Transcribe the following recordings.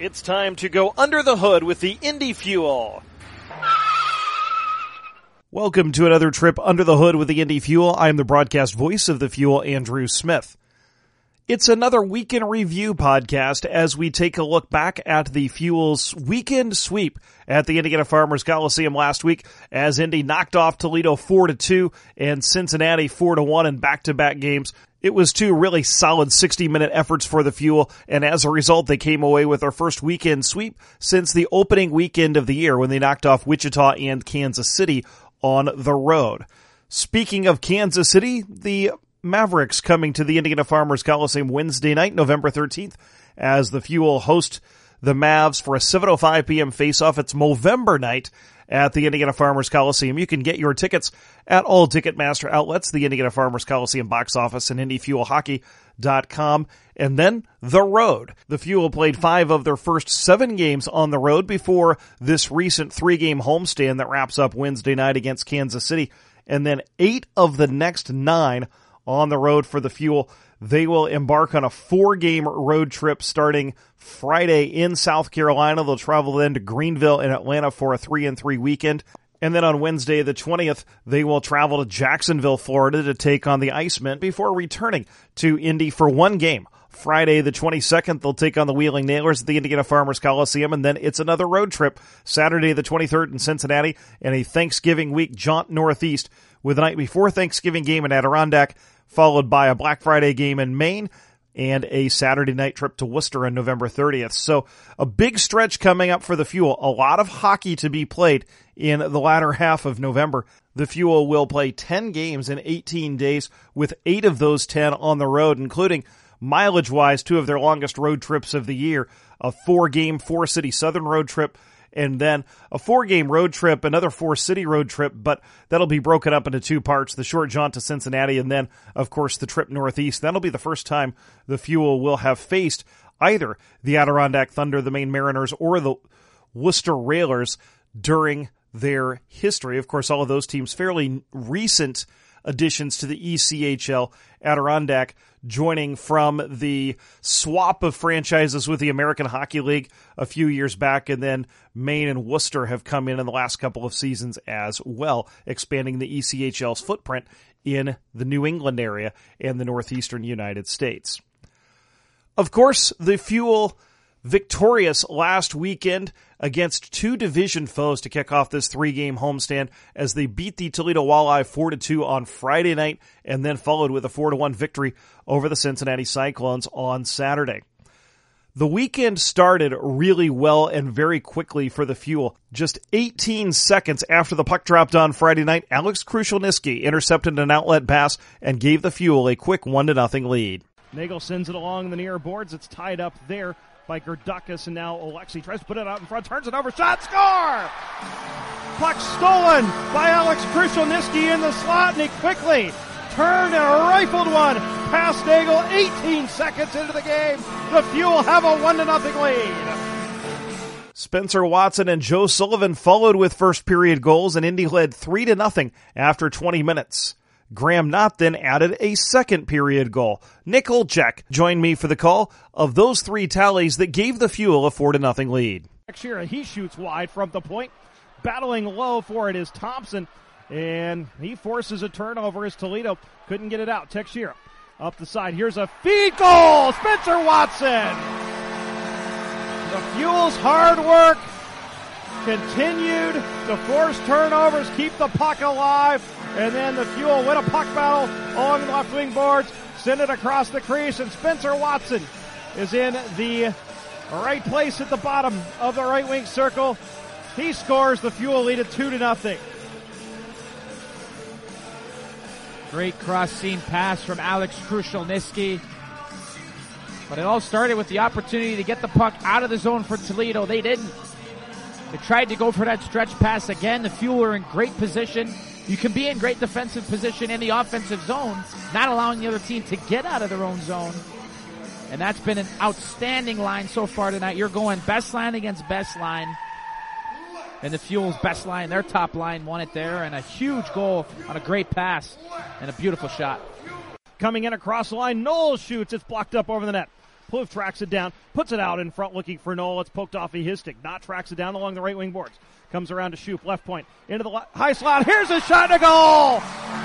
It's time to go under the hood with the Indy Fuel. Welcome to another trip under the hood with the Indy Fuel. I am the broadcast voice of the Fuel, Andrew Smith. It's another weekend review podcast as we take a look back at the Fuel's weekend sweep at the Indiana Farmers Coliseum last week as Indy knocked off Toledo 4 to 2 and Cincinnati 4 to 1 in back-to-back games. It was two really solid 60 minute efforts for the Fuel, and as a result, they came away with their first weekend sweep since the opening weekend of the year when they knocked off Wichita and Kansas City on the road. Speaking of Kansas City, the Mavericks coming to the Indiana Farmers Coliseum Wednesday night, November 13th, as the Fuel host the Mavs for a 7.05 p.m. face-off. It's Movember night at the Indiana Farmers Coliseum. You can get your tickets at all Ticketmaster outlets, the Indiana Farmers Coliseum box office, and IndyFuelHockey.com. And then the road. The Fuel played five of their first seven games on the road before this recent three-game homestand that wraps up Wednesday night against Kansas City. And then eight of the next nine on the road for the Fuel. They will embark on a four game road trip starting Friday in South Carolina. They'll travel then to Greenville and Atlanta for a three and three weekend. And then on Wednesday, the 20th, they will travel to Jacksonville, Florida to take on the Icemen before returning to Indy for one game. Friday, the 22nd, they'll take on the Wheeling Nailers at the Indiana Farmers Coliseum, and then it's another road trip Saturday, the 23rd in Cincinnati, and a Thanksgiving week jaunt northeast with the night before Thanksgiving game in Adirondack, followed by a Black Friday game in Maine, and a Saturday night trip to Worcester on November 30th. So a big stretch coming up for the Fuel. A lot of hockey to be played in the latter half of November. The Fuel will play 10 games in 18 days with eight of those 10 on the road, including mileage wise, two of their longest road trips of the year, a four game, four city southern road trip and then a four game road trip, another four city road trip, but that'll be broken up into two parts the short jaunt to Cincinnati, and then, of course, the trip northeast. That'll be the first time the Fuel will have faced either the Adirondack Thunder, the Maine Mariners, or the Worcester Railers during their history. Of course, all of those teams fairly recent additions to the ECHL. Adirondack joining from the swap of franchises with the American Hockey League a few years back, and then Maine and Worcester have come in in the last couple of seasons as well, expanding the ECHL's footprint in the New England area and the northeastern United States. Of course, the Fuel victorious last weekend against two division foes to kick off this three game homestand as they beat the Toledo Walleye 4 2 on Friday night and then followed with a 4 1 victory over the Cincinnati Cyclones on Saturday. The weekend started really well and very quickly for the Fuel. Just 18 seconds after the puck dropped on Friday night, Alex Krushelnyski intercepted an outlet pass and gave the Fuel a quick 1 0 lead. Nagle sends it along the near boards. It's tied up there by Gerdukas, and now Alexi tries to put it out in front, turns it over, shot, score! Puck stolen by Alex Krushelnyski in the slot, and he quickly turned and rifled one past Nagle 18 seconds into the game. The Fuel have a 1 to nothing lead. Spencer Watson and Joe Sullivan followed with first period goals, and Indy led 3 to nothing after 20 minutes. Graham Knott then added a second period goal. Nick Olchek joined me for the call of those three tallies that gave the Fuel a 4 to nothing lead. Here he shoots wide from the point. Battling low for it is Thompson, and he forces a turnover as Toledo couldn't get it out. Texeira up the side. Here's a feed goal! Spencer Watson! The Fuel's hard work continued to force turnovers, keep the puck alive, and then the Fuel win a puck battle along the left wing boards, send it across the crease, and Spencer Watson is in the right place at the bottom of the right wing circle. He scores. The Fuel lead it two to nothing. Great cross seam pass from Alex Krushelnyski. But it all started with the opportunity to get the puck out of the zone for Toledo. They didn't. They tried to go for that stretch pass again. The Fuel were in great position. You can be in great defensive position in the offensive zone, not allowing the other team to get out of their own zone. And that's been an outstanding line so far tonight. You're going best line against best line. And the Fuel's best line, their top line won it there, and a huge goal on a great pass and a beautiful shot. Coming in across the line, Knowles shoots. It's blocked up over the net Plouffe tracks it down, puts it out in front looking for Noel. It's poked off a his stick. Knott tracks it down along the right wing boards. Comes around to Shoup, left point, into the high slot. Here's a shot to goal!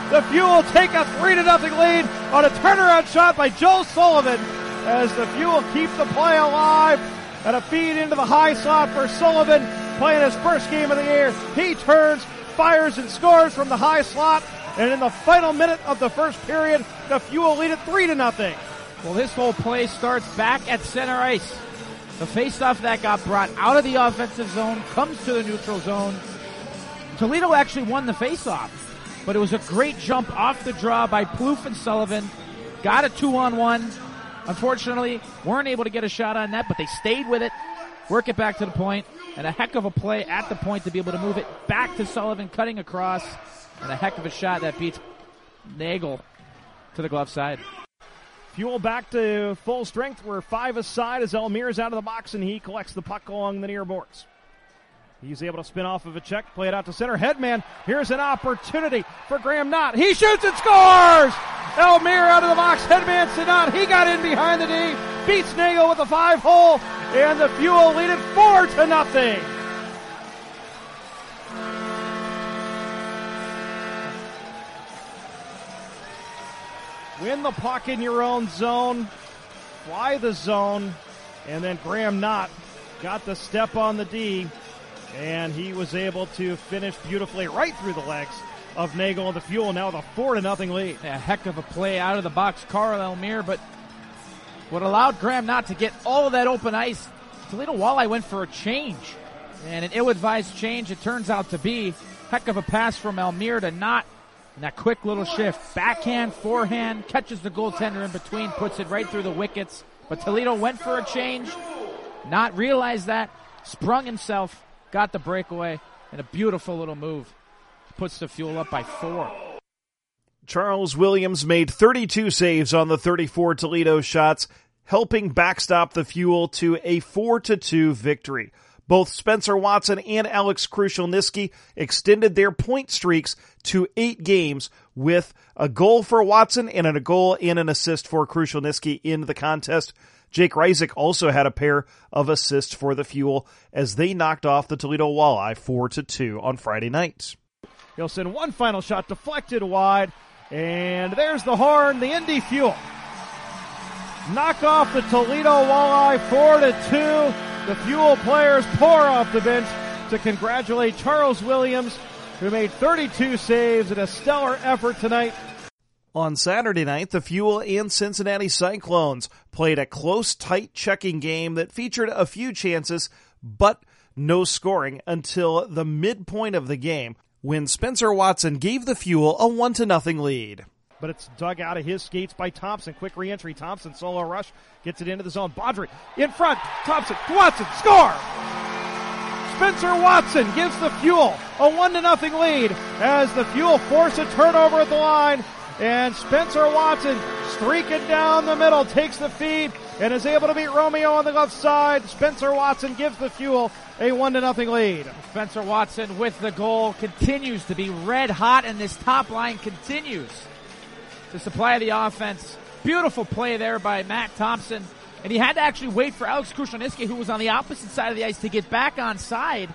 The Fuel take a 3 to nothing lead on a turnaround shot by Joe Sullivan as the Fuel keep the play alive and a feed into the high slot for Sullivan playing his first game of the year. He turns, fires and scores from the high slot and in the final minute of the first period, the Fuel lead it 3 to nothing. Well, this whole play starts back at center ice. The faceoff that got brought out of the offensive zone comes to the neutral zone. Toledo actually won the faceoff, but it was a great jump off the draw by Plouffe and Sullivan. Got a two on one. Unfortunately, weren't able to get a shot on that, but they stayed with it, work it back to the point, and a heck of a play at the point to be able to move it back to Sullivan, cutting across, and a heck of a shot that beats Nagle to the glove side. Fuel back to full strength. We're five aside as Elmir's out of the box and he collects the puck along the near boards. He's able to spin off of a check, play it out to center. Headman, here's an opportunity for Graham Knott. He shoots and scores! Elmir out of the box. Headman Sinat. He got in behind the D. Beats Nagle with a five hole. And the Fuel lead it four to nothing. Win the puck in your own zone. Fly the zone. And then Graham Knott got the step on the D. And he was able to finish beautifully right through the legs of Nagle and the Fuel. Now the four to nothing lead. A heck of a play out of the box, Carl Elmir, but what allowed Graham Knott to get all of that open ice. Toledo Walleye went for a change. And an ill-advised change it turns out to be. Heck of a pass from Elmir to Knott. And that quick little shift, backhand, forehand, catches the goaltender in between, puts it right through the wickets. But Toledo went for a change, not realized that, sprung himself, got the breakaway, and a beautiful little move. Puts the fuel up by four. Charles Williams made 32 saves on the 34 Toledo shots, helping backstop the fuel to a 4 2 victory. Both Spencer Watson and Alex Krushelnyski extended their point streaks to eight games with a goal for Watson and a goal and an assist for Krushelnyski in the contest. Jake Reisig also had a pair of assists for the Fuel as they knocked off the Toledo Walleye 4 to 2 on Friday night. He'll send one final shot deflected wide, and there's the horn, the Indy Fuel. Knock off the Toledo Walleye 4 to 2. The Fuel players pour off the bench to congratulate Charles Williams, who made 32 saves in a stellar effort tonight. On Saturday night, the Fuel and Cincinnati Cyclones played a close, tight checking game that featured a few chances, but no scoring until the midpoint of the game when Spencer Watson gave the Fuel a 1 to nothing lead but it's dug out of his skates by Thompson. Quick reentry. Thompson solo rush gets it into the zone. Baudry in front. Thompson, Watson, score! Spencer Watson gives the Fuel a one to nothing lead as the Fuel force a turnover at the line. And Spencer Watson streaking down the middle takes the feed and is able to beat Romeo on the left side. Spencer Watson gives the Fuel a one to nothing lead. Spencer Watson with the goal continues to be red hot and this top line continues to supply of the offense. Beautiful play there by Matt Thompson. And he had to actually wait for Alex Krushelnyski, who was on the opposite side of the ice, to get back on side.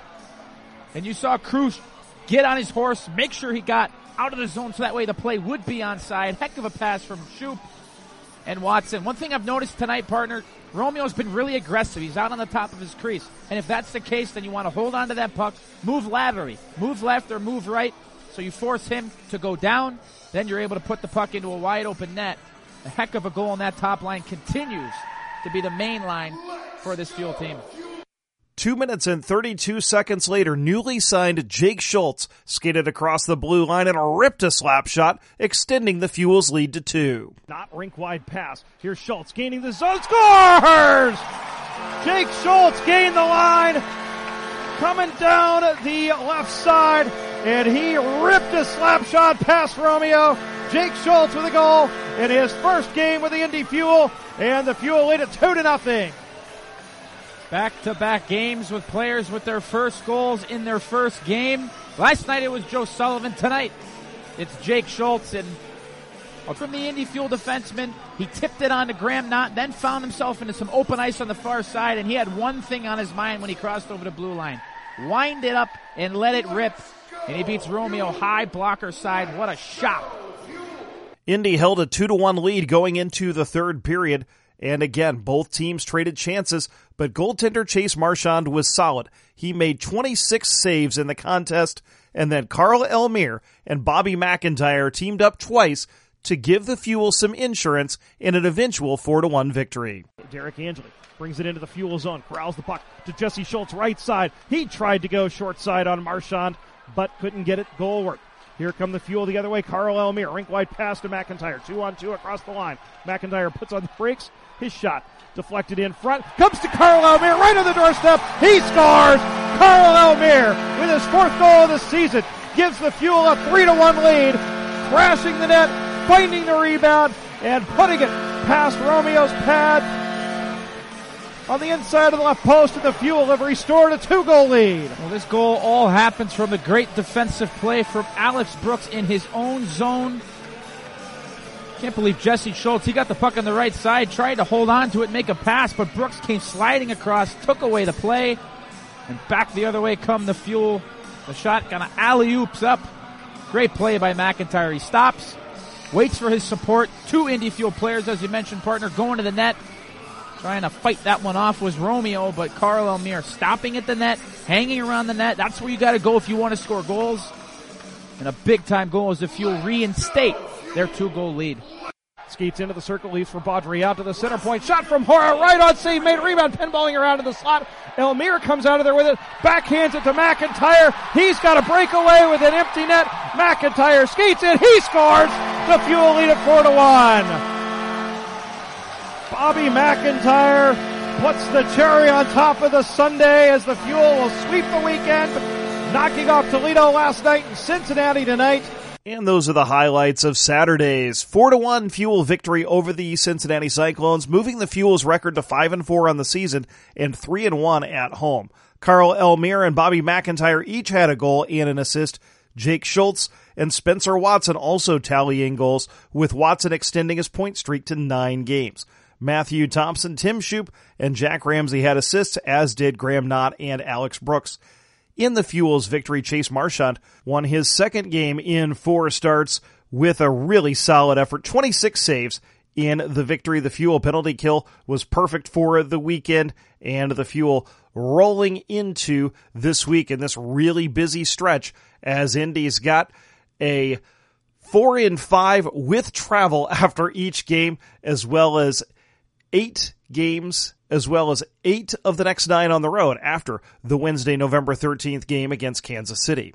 And you saw Crush get on his horse, make sure he got out of the zone so that way the play would be on side. Heck of a pass from Shoup and Watson. One thing I've noticed tonight, partner, Romeo's been really aggressive. He's out on the top of his crease. And if that's the case, then you want to hold on to that puck, move laterally, move left or move right, so you force him to go down then you're able to put the puck into a wide open net. A heck of a goal, on that top line continues to be the main line for this Fuel team. Two minutes and 32 seconds later, newly signed Jake Schultz skated across the blue line and ripped a slap shot, extending the Fuel's lead to two. Knott rink wide pass. Here's Schultz gaining the zone, scores! Jake Schultz gained the line, coming down the left side, and he ripped a slap shot past Romeo. Jake Schultz with a goal in his first game with the Indy Fuel, and the Fuel lead it two to nothing. Back to back games with players with their first goals in their first game. Last night it was Joe Sullivan. Tonight it's Jake Schultz, and from the Indy Fuel defenseman. He tipped it on to Graham Knott, then found himself into some open ice on the far side, and he had one thing on his mind when he crossed over the blue line. Wind it up and let it rip. And he beats Romeo high blocker side. What a shot. Indy held a 2 to 1 lead going into the third period. And again, both teams traded chances, but goaltender Chase Marchand was solid. He made 26 saves in the contest, and then Carl Elmire and Bobby McIntyre teamed up twice to give the Fuel some insurance in an eventual 4 to 1 victory. Derek Angeli brings it into the Fuel zone, corrals the puck to Jesse Schultz right side. He tried to go short side on Marchand, but couldn't get it goalward. Here come the fuel the other way. Carl Elmire, rink wide pass to McIntyre. Two on two across the line. McIntyre puts on the brakes. His shot deflected in front. Comes to Carl Elmire right on the doorstep. He scores! Carl Elmire with his fourth goal of the season gives the fuel a three to one lead. Crashing the net, finding the rebound, and putting it past Romeo's pad on the inside of the left post, and the Fuel have restored a two-goal lead. Well, this goal all happens from a great defensive play from Alex Brooks in his own zone. Can't believe Jesse Schultz. He got the puck on the right side, tried to hold on to it, make a pass, but Brooks came sliding across, took away the play, and back the other way come the Fuel. The shot kind of alley oops up. Great play by McIntyre. He stops, waits for his support. Two Indy Fuel players, as you mentioned, partner, going to the net. Trying to fight that one off was Romeo, but Carl Elmire stopping at the net, hanging around the net. That's where you got to go if you want to score goals. And a big time goal as the Fuel reinstate their two goal lead. Skates into the circle, leaves for Baudry out to the center point. Shot from Hora, right on save, made rebound, pinballing around to the slot. Elmire comes out of there with it, backhands it to McIntyre. He's got a breakaway with an empty net. McIntyre skates in, he scores. The Fuel lead at four to one. Bobby McIntyre puts the cherry on top of the Sunday as the Fuel will sweep the weekend, knocking off Toledo last night and Cincinnati tonight. And those are the highlights of Saturday's 4 to 1 Fuel victory over the Cincinnati Cyclones, moving the Fuel's record to 5 and 4 on the season and 3 and 1 at home. Carl Elmire and Bobby McIntyre each had a goal and an assist. Jake Schultz and Spencer Watson also tallying goals, with Watson extending his point streak to nine games. Matthew Thompson, Tim Shoup, and Jack Ramsey had assists, as did Graham Knott and Alex Brooks. In the Fuel's victory, Chase Marchand won his second game in four starts with a really solid effort, 26 saves in the victory. The Fuel penalty kill was perfect for the weekend, and the Fuel rolling into this week in this really busy stretch as Indy's got a four in five with travel after each game, as well as eight games as well as eight of the next nine on the road after the Wednesday, November 13th game against Kansas City.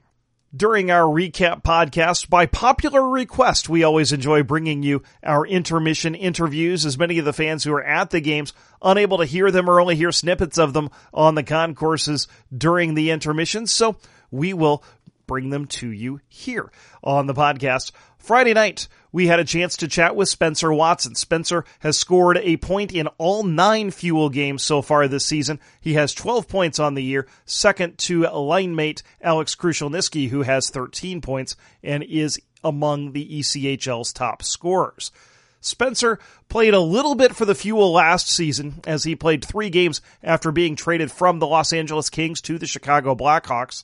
During our recap podcast, by popular request, we always enjoy bringing you our intermission interviews as many of the fans who are at the games unable to hear them or only hear snippets of them on the concourses during the intermissions. So we will bring them to you here on the podcast. Friday night, we had a chance to chat with Spencer Watson. Spencer has scored a point in all nine Fuel games so far this season. He has 12 points on the year, second to line mate Alex Krushelnyski, who has 13 points and is among the ECHL's top scorers. Spencer played a little bit for the Fuel last season as he played three games after being traded from the Los Angeles Kings to the Chicago Blackhawks.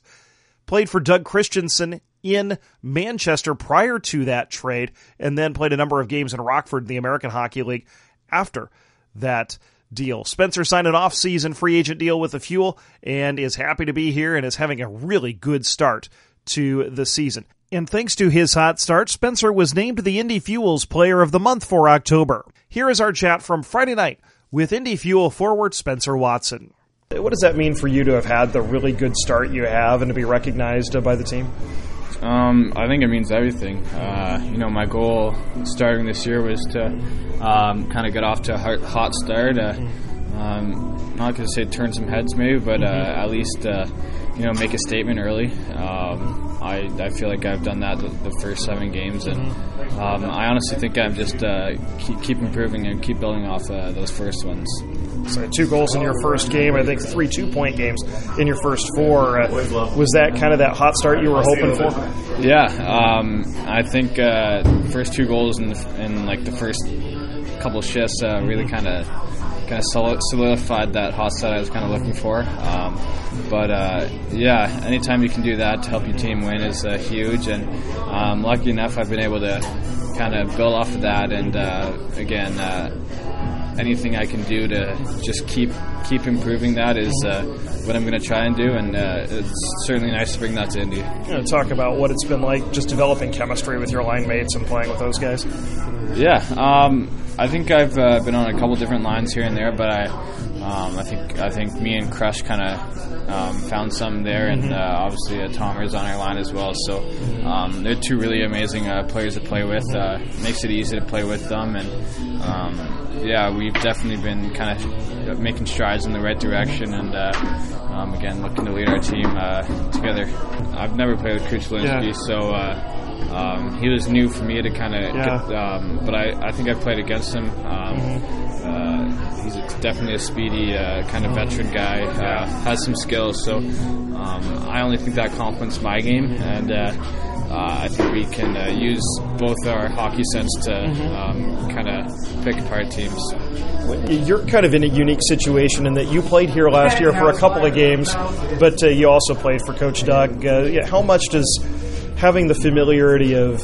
Played for Doug Christiansen in Manchester prior to that trade, and then played a number of games in Rockford in the American Hockey League after that deal. Spencer signed an off-season free agent deal with the Fuel and is happy to be here and is having a really good start to the season. And thanks to his hot start, Spencer was named the Indy Fuels Player of the Month for October. Here is our chat from Friday night with Indy Fuel forward Spencer Watson. What does that mean for you to have had the really good start you have and to be recognized by the team? Um, I think it means everything. Uh, you know, my goal starting this year was to um, kind of get off to a hot start. Uh, um, not going to say turn some heads, maybe, but uh, at least uh, you know, make a statement early. Um, I, I feel like I've done that the, the first seven games, and um, I honestly think I'm just uh, keep, keep improving and keep building off uh, those first ones. So two goals in your first game, I think three two point games in your first four. Uh, was that kind of that hot start you were hoping for? Yeah, um, I think uh, first two goals in, the, in like the first couple shifts uh, really kind of kind of solidified that hot start I was kind of looking for. Um, but uh, yeah, anytime you can do that to help your team win is uh, huge. And um, lucky enough, I've been able to kind of build off of that. And uh, again, uh, anything I can do to just keep keep improving that is uh, what I'm going to try and do. And uh, it's certainly nice to bring that to Indy. You talk about what it's been like just developing chemistry with your line mates and playing with those guys. Yeah. Um, I think I've uh, been on a couple different lines here and there, but I, um, I think I think me and Crush kind of um, found some there, and mm-hmm. uh, obviously uh, Tomer's on our line as well. So um, they're two really amazing uh, players to play with. Uh, makes it easy to play with them, and um, yeah, we've definitely been kind of making strides in the right direction, and uh, um, again looking to lead our team uh, together. I've never played with Krushelnyski, yeah. so. Um, he was new for me to kind of, yeah. um, but I, I think I played against him. Um, mm-hmm. uh, he's definitely a speedy uh, kind of veteran guy, uh, has some skills. So um, I only think that complements my game, and uh, uh, I think we can uh, use both our hockey sense to mm-hmm. Um, kind of pick apart teams. You're kind of in a unique situation in that you played here last year for a couple of games, but you also played for Coach Doug. how much does having the familiarity of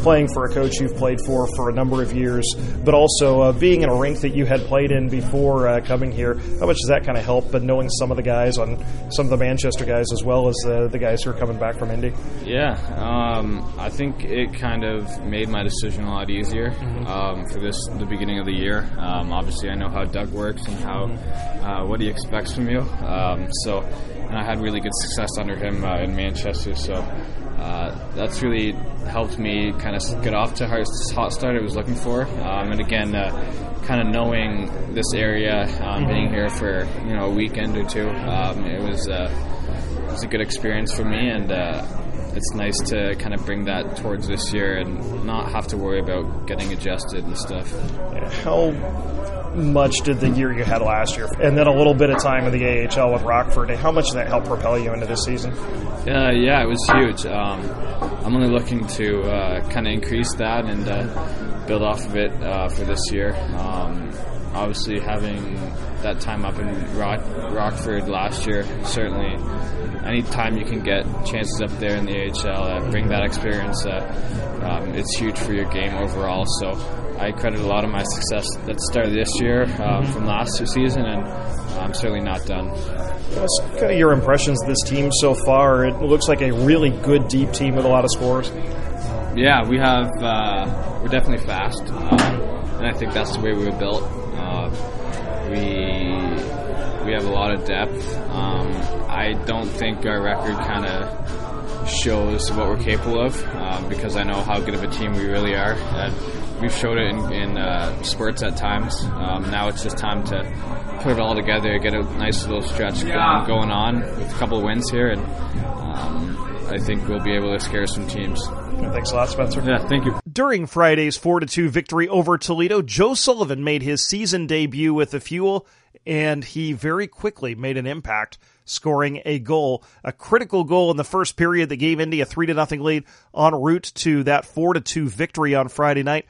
playing for a coach you've played for for a number of years, but also uh, being in a rink that you had played in before uh, coming here, how much does that kind of help? But knowing some of the guys on some of the Manchester guys as well as uh, the guys who are coming back from Indy. Yeah, um, I think it kind of made my decision a lot easier mm-hmm. um, for this the beginning of the year. Um, obviously, I know how Doug works and how mm-hmm. uh, what he expects from you. Um, so, and I had really good success under him uh, in Manchester. So uh, that's really helped me kind of get off to this hot start I was looking for. Um, and again, uh, kind of knowing this area, um, being here for you know a weekend or two, um, it was uh, it was a good experience for me, and uh, it's nice to kind of bring that towards this year and not have to worry about getting adjusted and stuff. How much did the year you had last year, and then a little bit of time in the AHL with Rockford, how much did that help propel you into this season? Uh, yeah, it was huge. Um, I'm only looking to uh, kind of increase that and uh, build off of it uh, for this year. Um, obviously, having that time up in Rock- Rockford last year, certainly any time you can get chances up there in the AHL, uh, bring that experience, uh, it's huge for your game overall. So I credit a lot of my success that started this year um, mm-hmm. from last season, and I'm certainly not done. What's kind of your impressions of this team so far? It looks like a really good deep team with a lot of scores. Yeah, we have. Uh, we're definitely fast, um, and I think that's the way we were built. Uh, we we have a lot of depth. Um, I don't think our record kind of shows what we're capable of um, because I know how good of a team we really are. And we've showed it in, in uh, spurts at times. Um, now it's just time to put it all together, get a nice little stretch going, going on with a couple of wins here, and um, I think we'll be able to scare some teams. Thanks a lot, Spencer. Yeah, thank you. During Friday's 4 2 victory over Toledo, Joe Sullivan made his season debut with the Fuel and he very quickly made an impact, scoring a goal, a critical goal in the first period that gave Indy a three to nothing lead en route to that four to two victory on Friday night.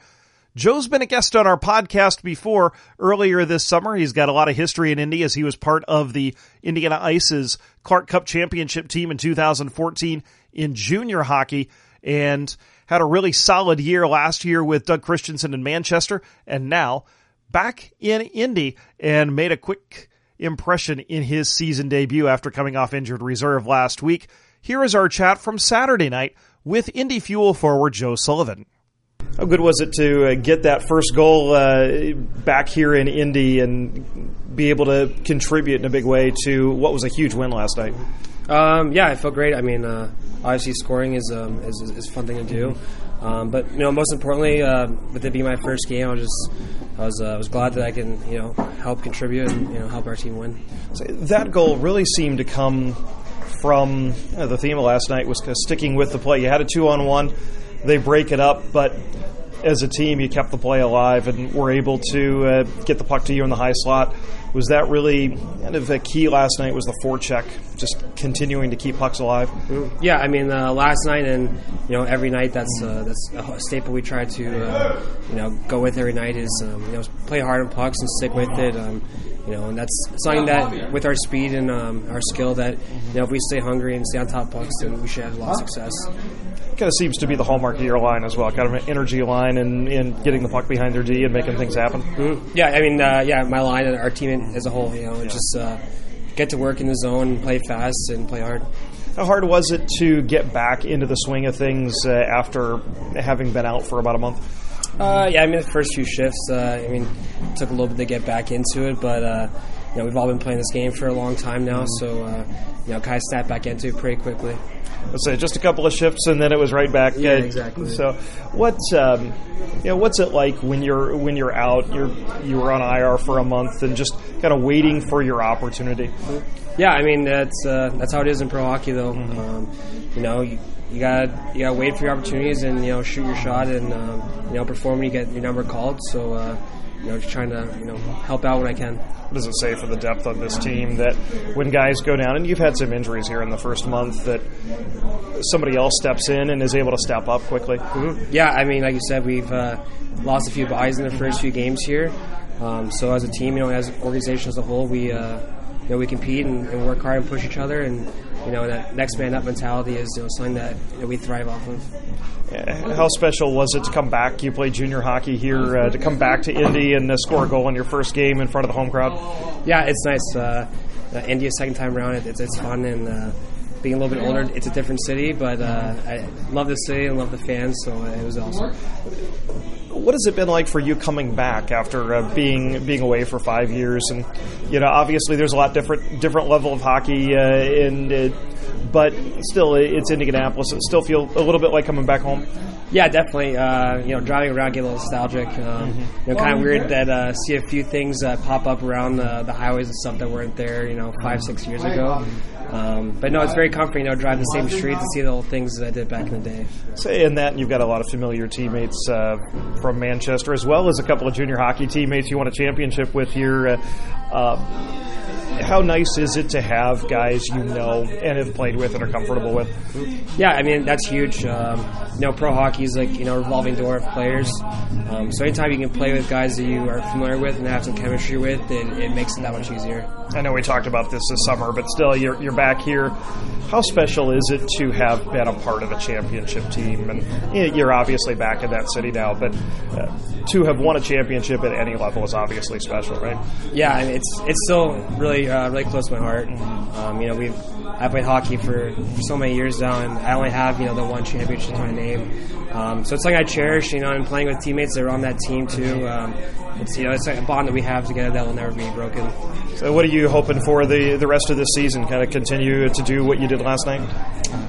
Joe's been a guest on our podcast before earlier this summer. He's got a lot of history in Indy as he was part of the Indiana Ice's Clark Cup championship team in 2014 in junior hockey and had a really solid year last year with Doug Christiansen in Manchester and now back in Indy and made a quick impression in his season debut after coming off injured reserve last week. Here is our chat from Saturday night with Indy Fuel forward Joe Sullivan. How good was it to uh, get that first goal uh, back here in Indy and be able to contribute in a big way to what was a huge win last night? Um, yeah, I felt great. I mean, uh, obviously scoring is, um, is, is a fun thing to do, um, but you know, most importantly, uh, with it being my first game, I was just I was uh, was glad that I can you know help contribute and you know help our team win. So that goal really seemed to come from uh, the theme of last night was kind of sticking with the play. You had a two on one, they break it up, but as a team, you kept the play alive and were able to uh, get the puck to you in the high slot. Was that really kind of a key last night? Was the forecheck just continuing to keep pucks alive? Yeah, I mean, uh, last night and you know every night that's uh, that's a staple we try to uh, you know go with every night is um, you know play hard on pucks and stick with it. Um, you know, and that's something that with our speed and um, our skill that you know if we stay hungry and stay on top of pucks, then we should have a lot of success. Kind of seems to be the hallmark of your line as well, kind of an energy line and, and getting the puck behind their D and making things happen. Mm-hmm. Yeah, I mean, uh, yeah, my line and our team as a whole, you know, just uh, get to work in the zone, play fast, and play hard. How hard was it to get back into the swing of things uh, after having been out for about a month? Uh, yeah, I mean, the first few shifts, uh, I mean, it took a little bit to get back into it, but, uh, you know, we've all been playing this game for a long time now, so, uh, you know, kind of snap back into it pretty quickly. Let's say just a couple of shifts, and then it was right back. Yeah, exactly. So, what, um, you know, what's it like when you're when you're out? You're you were on IR for a month, and just kind of waiting for your opportunity. Yeah, I mean that's uh, that's how it is in pro hockey, though. Mm-hmm. Um, you know, you, you got you got to wait for your opportunities and you know shoot your shot and um, you know perform when you get your number called. So uh, you know, just trying to you know help out when I can. What does it say for the depth of this team that when guys go down, and you've had some injuries here in the first month, that somebody else steps in and is able to step up quickly? Mm-hmm. Yeah, I mean, like you said, we've uh, lost a few buys in the first few games here. Um, so as a team, you know, as an organization as a whole, we uh, you know we compete and, and, work hard and push each other, and you know that next man up mentality is you know something that, that we thrive off of. How special was it to come back? You played junior hockey here uh, to come back to Indy and uh, score a goal in your first game in front of the home crowd. Yeah, it's nice. Uh, Indy a second time around, it, it's, it's fun and uh, being a little bit older, it's a different city, but uh, I love the city and love the fans, so it was awesome. What has it been like for you coming back after uh, being being away for five years? And you know, obviously, there's a lot different different level of hockey, uh, and but still, it's Indianapolis. It still feel a little bit like coming back home. Yeah, definitely. Uh, you know, driving around get a little nostalgic. Um, mm-hmm. You know, kind of weird that uh, see a few things uh, pop up around the, the highways and stuff that weren't there. You know, five six years ago. Um, but no, it's very comforting. You know, drive the same street to see the old things that I did back in the day. Say in that, you've got a lot of familiar teammates uh, from Manchester, as well as a couple of junior hockey teammates you won a championship with here. How nice is it to have guys you know and have played with and are comfortable with? Yeah, I mean that's huge. Um, you know, pro hockey is like you know a revolving door of players. Um, so anytime you can play with guys that you are familiar with and have some chemistry with, it, it makes it that much easier. I know we talked about this this summer, but still, you're you're back here. How special is it to have been a part of a championship team? And you're obviously back in that city now, but uh, to have won a championship at any level is obviously special, right? Yeah, it's it's still really uh, really close to my heart. Um, you know, we've I played hockey for, for so many years now, and I only have you know the one championship to my name. Um, so it's something I cherish, you know, and playing with teammates that are on that team too. Um, it's you know it's like a bond that we have together that will never be broken. So what are you hoping for the the rest of this season? Kind of continue to do what you did last night?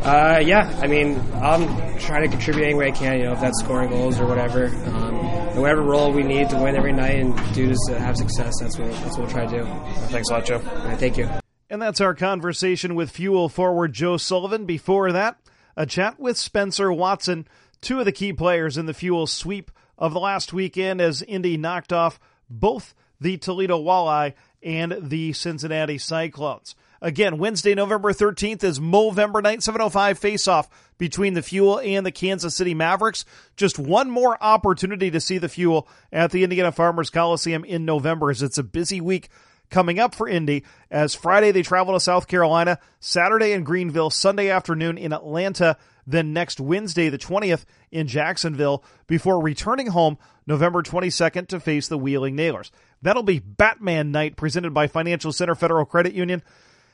Uh, yeah, I mean, I'm trying to contribute any way I can. You know, if that's scoring goals or whatever. Um, whatever role we need to win every night and do to uh, have success, that's what that's what we'll try to do. Thanks a lot, Joe. Right, thank you. And that's our conversation with Fuel forward Joe Sullivan. Before that, a chat with Spencer Watson, two of the key players in the Fuel sweep of the last weekend as Indy knocked off both the Toledo Walleye and the Cincinnati Cyclones. Again, Wednesday, November 13th is Movember night, 705 face-off between the Fuel and the Kansas City Mavericks. Just one more opportunity to see the Fuel at the Indiana Farmers Coliseum in November as it's a busy week coming up for Indy as Friday they travel to South Carolina, Saturday in Greenville, Sunday afternoon in Atlanta, then next Wednesday the 20th in Jacksonville before returning home November 22nd to face the Wheeling Nailers. That'll be Batman Night presented by Financial Center Federal Credit Union.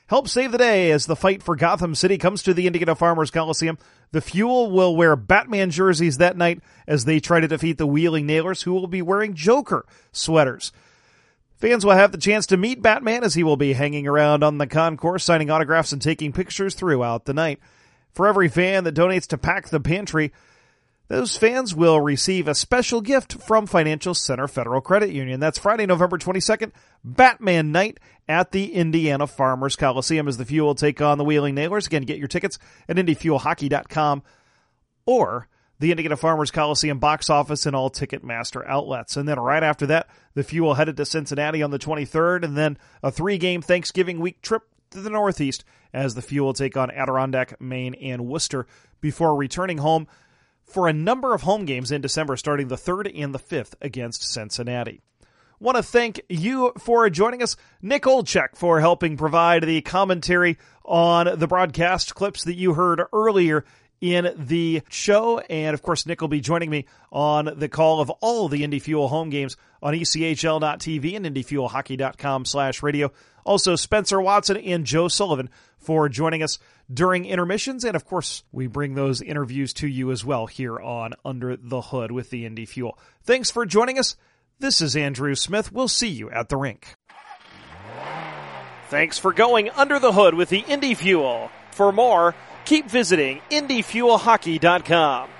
Help save the day as the fight for Gotham City comes to the Indiana Farmers Coliseum. The Fuel will wear Batman jerseys that night as they try to defeat the Wheeling Nailers, who will be wearing Joker sweaters. Fans will have the chance to meet Batman as he will be hanging around on the concourse, signing autographs and taking pictures throughout the night. For every fan that donates to Pack the Pantry, those fans will receive a special gift from Financial Center Federal Credit Union. That's Friday, November 22nd, Batman Night at the Indiana Farmers Coliseum as the Fuel take on the Wheeling Nailers. Again, get your tickets at IndyFuelHockey.com or the Indiana Farmers Coliseum box office and all Ticketmaster outlets. And then right after that, the Fuel headed to Cincinnati on the 23rd and then a three game Thanksgiving week trip to the Northeast as the Fuel take on Adirondack, Maine, and Worcester before returning home for a number of home games in December, starting the 3rd and the 5th against Cincinnati. Want to thank you for joining us, Nick Olchek, for helping provide the commentary on the broadcast clips that you heard earlier in the show. And of course, Nick will be joining me on the call of all the Indy Fuel home games on ECHL.tv and IndyFuelHockey.com slash radio. Also, Spencer Watson and Joe Sullivan for joining us during intermissions. And of course, we bring those interviews to you as well here on Under the Hood with the Indy Fuel. Thanks for joining us. This is Andrew Smith. We'll see you at the rink. Thanks for going under the hood with the Indy Fuel. For more, keep visiting IndyFuelHockey.com.